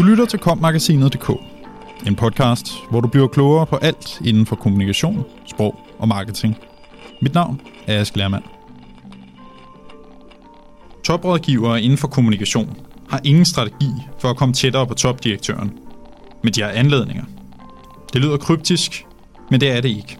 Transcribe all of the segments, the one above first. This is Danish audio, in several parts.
Du lytter til kommagasinet.dk, en podcast, hvor du bliver klogere på alt inden for kommunikation, sprog og marketing. Mit navn er Ask Lermand. Toprådgivere inden for kommunikation har ingen strategi for at komme tættere på topdirektøren, men de har anledninger. Det lyder kryptisk, men det er det ikke.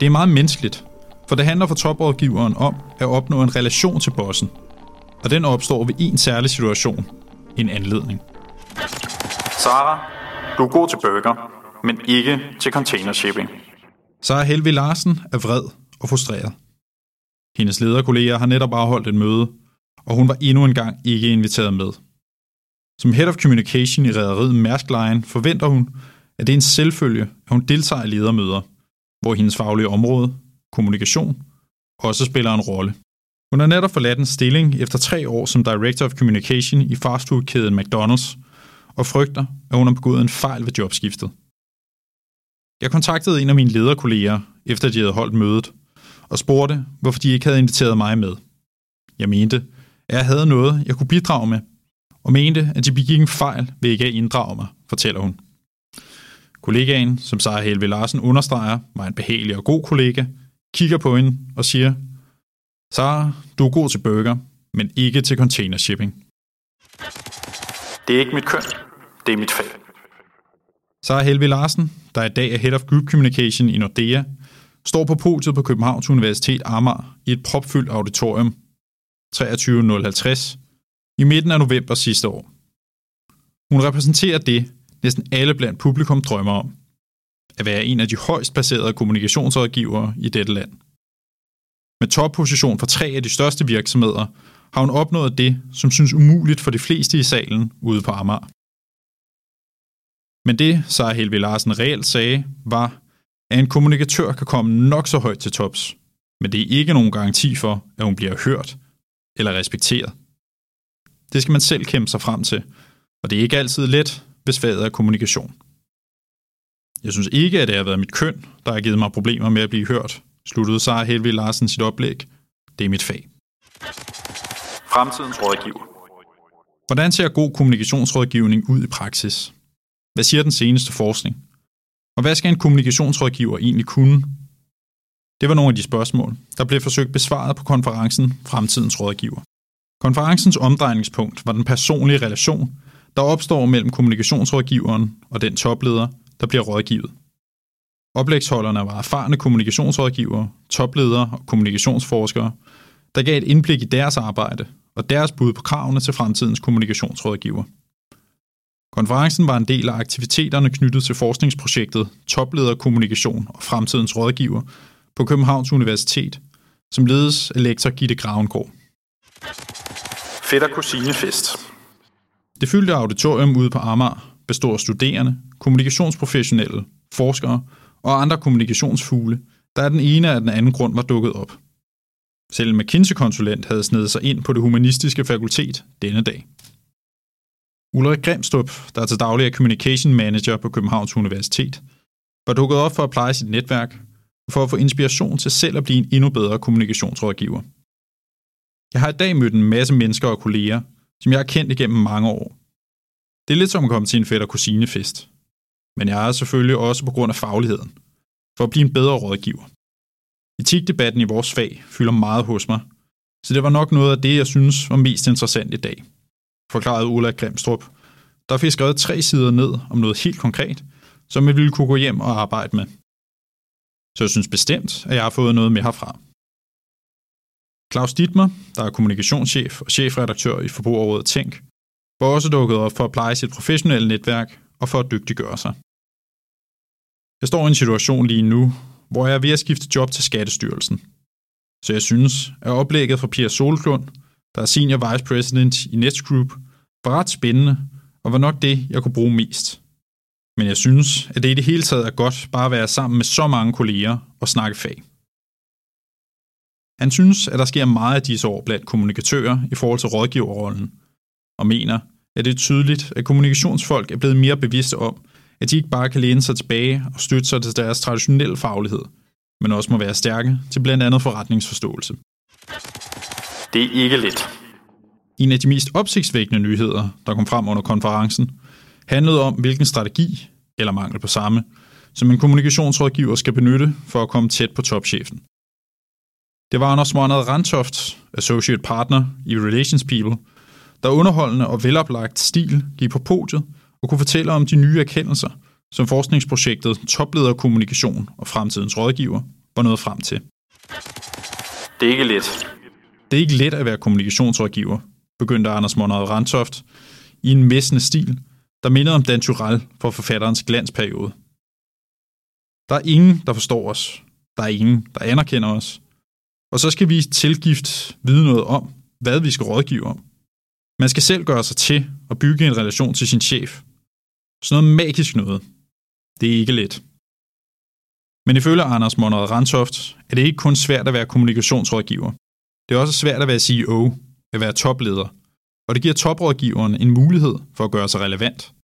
Det er meget menneskeligt, for det handler for toprådgiveren om at opnå en relation til bossen, og den opstår ved en særlig situation, en anledning. Sara, du er god til burger, men ikke til container shipping. Sara Helvi Larsen er vred og frustreret. Hendes lederkolleger har netop afholdt et møde, og hun var endnu en gang ikke inviteret med. Som Head of Communication i rædderiet Mærsk Line forventer hun, at det er en selvfølge, at hun deltager i ledermøder, hvor hendes faglige område, kommunikation, også spiller en rolle. Hun har netop forladt en stilling efter tre år som Director of Communication i fastfoodkæden McDonald's, og frygter, at hun har begået en fejl ved jobskiftet. Jeg kontaktede en af mine lederkolleger, efter de havde holdt mødet, og spurgte, hvorfor de ikke havde inviteret mig med. Jeg mente, at jeg havde noget, jeg kunne bidrage med, og mente, at de begik en fejl ved ikke at inddrage mig, fortæller hun. Kollegaen, som Sara Helve Larsen understreger, var en behagelig og god kollega, kigger på hende og siger, Sara, du er god til burger, men ikke til container shipping. Det er ikke mit køn, det er mit fag. Så er Helvi Larsen, der i dag er Head of Group Communication i Nordea, står på podiet på Københavns Universitet Amager i et propfyldt auditorium 23050 i midten af november sidste år. Hun repræsenterer det, næsten alle blandt publikum drømmer om. At være en af de højst placerede kommunikationsrådgivere i dette land. Med topposition for tre af de største virksomheder, har hun opnået det, som synes umuligt for de fleste i salen ude på Amager. Men det, Sara Helvi Larsen reelt sagde, var, at en kommunikatør kan komme nok så højt til tops, men det er ikke nogen garanti for, at hun bliver hørt eller respekteret. Det skal man selv kæmpe sig frem til, og det er ikke altid let, hvis faget er kommunikation. Jeg synes ikke, at det har været mit køn, der har givet mig problemer med at blive hørt, sluttede Sara Helvi Larsen sit oplæg. Det er mit fag. Fremtidens rådgiver. Hvordan ser god kommunikationsrådgivning ud i praksis? Hvad siger den seneste forskning? Og hvad skal en kommunikationsrådgiver egentlig kunne? Det var nogle af de spørgsmål, der blev forsøgt besvaret på konferencen Fremtidens Rådgiver. Konferencens omdrejningspunkt var den personlige relation, der opstår mellem kommunikationsrådgiveren og den topleder, der bliver rådgivet. Oplægsholderne var erfarne kommunikationsrådgivere, topledere og kommunikationsforskere, der gav et indblik i deres arbejde og deres bud på kravene til fremtidens kommunikationsrådgiver. Konferencen var en del af aktiviteterne knyttet til forskningsprojektet Toplederkommunikation og Fremtidens Rådgiver på Københavns Universitet, som ledes af lektor Gitte Gravengård. Fætter kusinefest. Det fyldte auditorium ude på Amager består af studerende, kommunikationsprofessionelle, forskere og andre kommunikationsfugle, der af den ene af den anden grund var dukket op. Selv en McKinsey-konsulent havde snedet sig ind på det humanistiske fakultet denne dag. Ulrik Grimstrup, der er til daglig er Communication Manager på Københavns Universitet, var dukket op for at pleje sit netværk og for at få inspiration til selv at blive en endnu bedre kommunikationsrådgiver. Jeg har i dag mødt en masse mennesker og kolleger, som jeg har kendt igennem mange år. Det er lidt som at komme til en fætter kusinefest. Men jeg er selvfølgelig også på grund af fagligheden, for at blive en bedre rådgiver. Etikdebatten i vores fag fylder meget hos mig, så det var nok noget af det, jeg synes var mest interessant i dag, forklarede Ulla Grimstrup, der fik skrevet tre sider ned om noget helt konkret, som jeg ville kunne gå hjem og arbejde med. Så jeg synes bestemt, at jeg har fået noget med herfra. Claus Dittmer, der er kommunikationschef og chefredaktør i Forbrugerrådet Tænk, var også dukket op for at pleje sit professionelle netværk og for at dygtiggøre sig. Jeg står i en situation lige nu, hvor jeg er ved at skifte job til Skattestyrelsen. Så jeg synes, at oplægget fra Pia Solklund, der er Senior Vice President i Nets Group, var ret spændende og var nok det, jeg kunne bruge mest. Men jeg synes, at det i det hele taget er godt bare at være sammen med så mange kolleger og snakke fag. Han synes, at der sker meget af disse år blandt kommunikatører i forhold til rådgiverrollen, og mener, at det er tydeligt, at kommunikationsfolk er blevet mere bevidste om, at de ikke bare kan læne sig tilbage og støtte sig til deres traditionelle faglighed, men også må være stærke til blandt andet forretningsforståelse. Det er ikke let. En af de mest opsigtsvækkende nyheder, der kom frem under konferencen, handlede om, hvilken strategi, eller mangel på samme, som en kommunikationsrådgiver skal benytte for at komme tæt på topchefen. Det var Anders Monad Rantoft, Associate Partner i Relations People, der underholdende og veloplagt stil gik på podiet og kunne fortælle om de nye erkendelser, som forskningsprojektet Toplederkommunikation og Fremtidens Rådgiver var nået frem til. Det er ikke let. Det er ikke let at være kommunikationsrådgiver, begyndte Anders Monrad Rantoft i en messende stil, der mindede om Dan Turell for forfatterens glansperiode. Der er ingen, der forstår os. Der er ingen, der anerkender os. Og så skal vi tilgift vide noget om, hvad vi skal rådgive om. Man skal selv gøre sig til og bygge en relation til sin chef. Sådan noget magisk noget. Det er ikke let. Men ifølge Anders Monrad Rantoft er det ikke kun svært at være kommunikationsrådgiver. Det er også svært at være CEO, at være topleder, og det giver toprådgiveren en mulighed for at gøre sig relevant.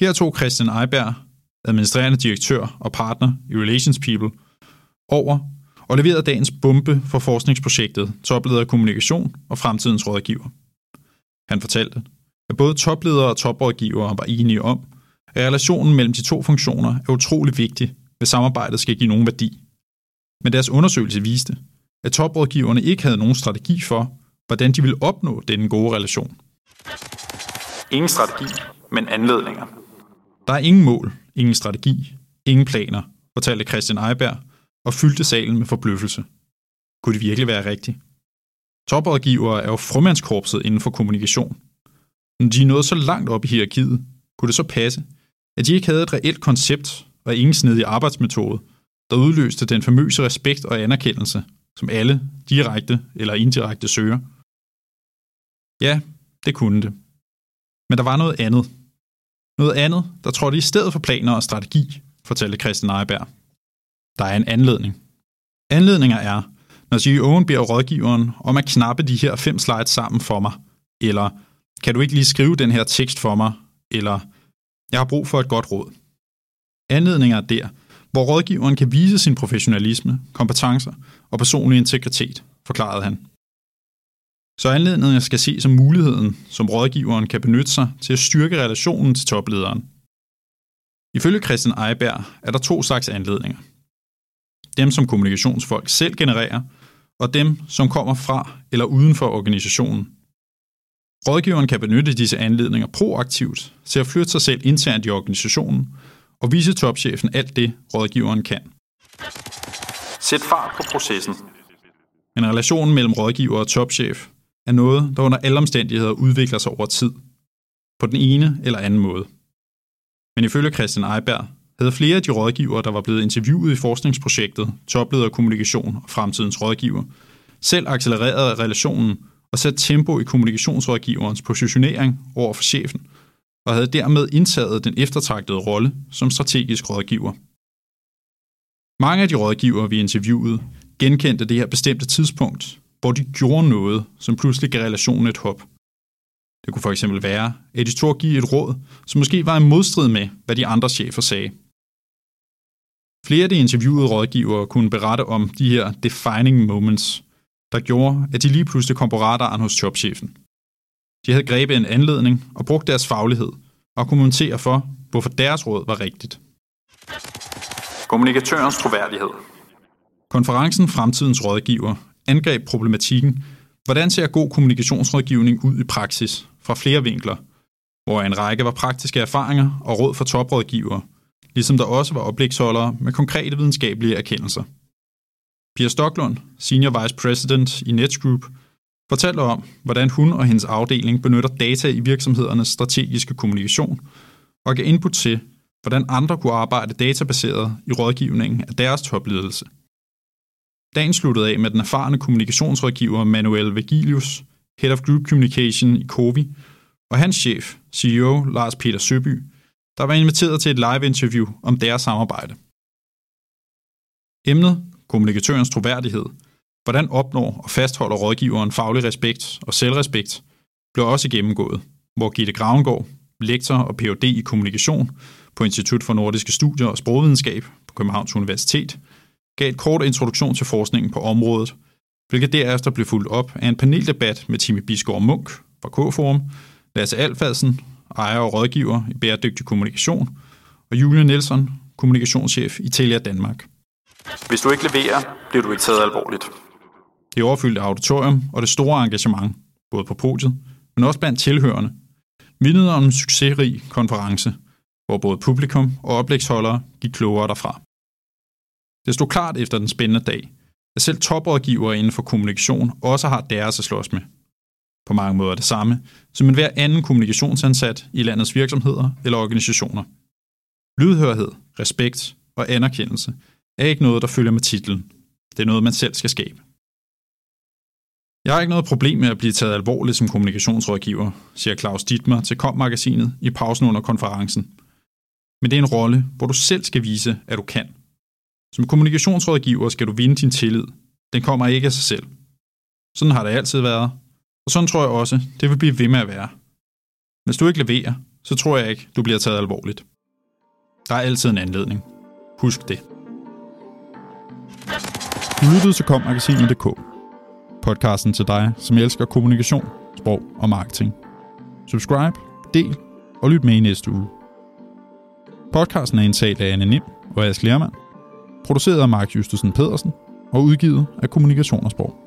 Her tog Christian Eiberg, administrerende direktør og partner i Relations People, over og leverede dagens bombe for forskningsprojektet Topleder Kommunikation og Fremtidens Rådgiver. Han fortalte, at både topledere og toprådgivere var enige om, at relationen mellem de to funktioner er utrolig vigtig, hvis samarbejdet skal give nogen værdi. Men deres undersøgelse viste, at toprådgiverne ikke havde nogen strategi for, hvordan de ville opnå denne gode relation. Ingen strategi, men anledninger. Der er ingen mål, ingen strategi, ingen planer, fortalte Christian Eiberg og fyldte salen med forbløffelse. Kunne det virkelig være rigtigt? Toprådgivere er jo frømandskorpset inden for kommunikation. Når de er nået så langt op i hierarkiet, kunne det så passe, at de ikke havde et reelt koncept og ingen snedig arbejdsmetode, der udløste den famøse respekt og anerkendelse, som alle, direkte eller indirekte, søger. Ja, det kunne det. Men der var noget andet. Noget andet, der trådte i stedet for planer og strategi, fortalte Christian Eiberg. Der er en anledning. Anledninger er, når CEO'en beder rådgiveren om at knappe de her fem slides sammen for mig, eller kan du ikke lige skrive den her tekst for mig, eller jeg har brug for et godt råd. Anledninger er der, hvor rådgiveren kan vise sin professionalisme, kompetencer og personlig integritet, forklarede han. Så anledningen skal ses som muligheden, som rådgiveren kan benytte sig til at styrke relationen til toplederen. Ifølge Christian Eiberg er der to slags anledninger. Dem, som kommunikationsfolk selv genererer, og dem, som kommer fra eller uden for organisationen. Rådgiveren kan benytte disse anledninger proaktivt til at flytte sig selv internt i organisationen og vise topchefen alt det, rådgiveren kan. Sæt fart på processen. Men relationen mellem rådgiver og topchef er noget, der under alle omstændigheder udvikler sig over tid. På den ene eller anden måde. Men ifølge Christian Eiberg havde flere af de rådgivere, der var blevet interviewet i forskningsprojektet Topleder Kommunikation og Fremtidens Rådgiver, selv accelereret relationen og sat tempo i kommunikationsrådgiverens positionering over for chefen, og havde dermed indtaget den eftertragtede rolle som strategisk rådgiver. Mange af de rådgivere, vi interviewede, genkendte det her bestemte tidspunkt, hvor de gjorde noget, som pludselig gav relationen et hop. Det kunne for eksempel være, at de tog at give et råd, som måske var i modstrid med, hvad de andre chefer sagde. Flere af de interviewede rådgivere kunne berette om de her defining moments, der gjorde, at de lige pludselig kom på radaren hos topchefen. De havde grebet en anledning og brugt deres faglighed og kommentere for, hvorfor deres råd var rigtigt. Kommunikatørens troværdighed. Konferencen Fremtidens Rådgiver angreb problematikken, hvordan ser god kommunikationsrådgivning ud i praksis fra flere vinkler, hvor en række var praktiske erfaringer og råd for toprådgivere, ligesom der også var oplægsholdere med konkrete videnskabelige erkendelser. Pia Stocklund, Senior Vice President i Nets Group, fortalte om, hvordan hun og hendes afdeling benytter data i virksomhedernes strategiske kommunikation og gav input til, hvordan andre kunne arbejde databaseret i rådgivningen af deres topledelse. Dagen sluttede af med den erfarne kommunikationsrådgiver Manuel Vegilius, Head of Group Communication i Covi, og hans chef, CEO Lars Peter Søby, der var inviteret til et live-interview om deres samarbejde. Emnet, kommunikatørens troværdighed, hvordan opnår og fastholder rådgiveren faglig respekt og selvrespekt, blev også gennemgået, hvor Gitte Gravengård, lektor og Ph.D. i kommunikation på Institut for Nordiske Studier og Sprogvidenskab på Københavns Universitet, gav et kort introduktion til forskningen på området, hvilket derefter blev fulgt op af en paneldebat med Timmy Bisgaard Munk fra K-Forum, Lasse Alfadsen ejer og rådgiver i bæredygtig kommunikation, og Julie Nielsen, kommunikationschef i Telia Danmark. Hvis du ikke leverer, bliver du ikke taget alvorligt. Det overfyldte auditorium og det store engagement, både på podiet, men også blandt tilhørende, mindede om en succesrig konference, hvor både publikum og oplægsholdere gik klogere derfra. Det stod klart efter den spændende dag, at selv toprådgivere inden for kommunikation også har deres at slås med. På mange måder det samme, som en hver anden kommunikationsansat i landets virksomheder eller organisationer. Lydhørhed, respekt og anerkendelse er ikke noget, der følger med titlen. Det er noget, man selv skal skabe. Jeg har ikke noget problem med at blive taget alvorligt som kommunikationsrådgiver, siger Claus Dittmer til Kom-magasinet i pausen under konferencen. Men det er en rolle, hvor du selv skal vise, at du kan. Som kommunikationsrådgiver skal du vinde din tillid. Den kommer ikke af sig selv. Sådan har det altid været, og sådan tror jeg også, det vil blive ved med at være. Hvis du ikke leverer, så tror jeg ikke, du bliver taget alvorligt. Der er altid en anledning. Husk det. Du lyttede til kommagasinet.dk. Podcasten til dig, som elsker kommunikation, sprog og marketing. Subscribe, del og lyt med i næste uge. Podcasten er indtalt af Anne Nim og Ask Lermand, produceret af Mark Justusen Pedersen og udgivet af Kommunikation og Sprog.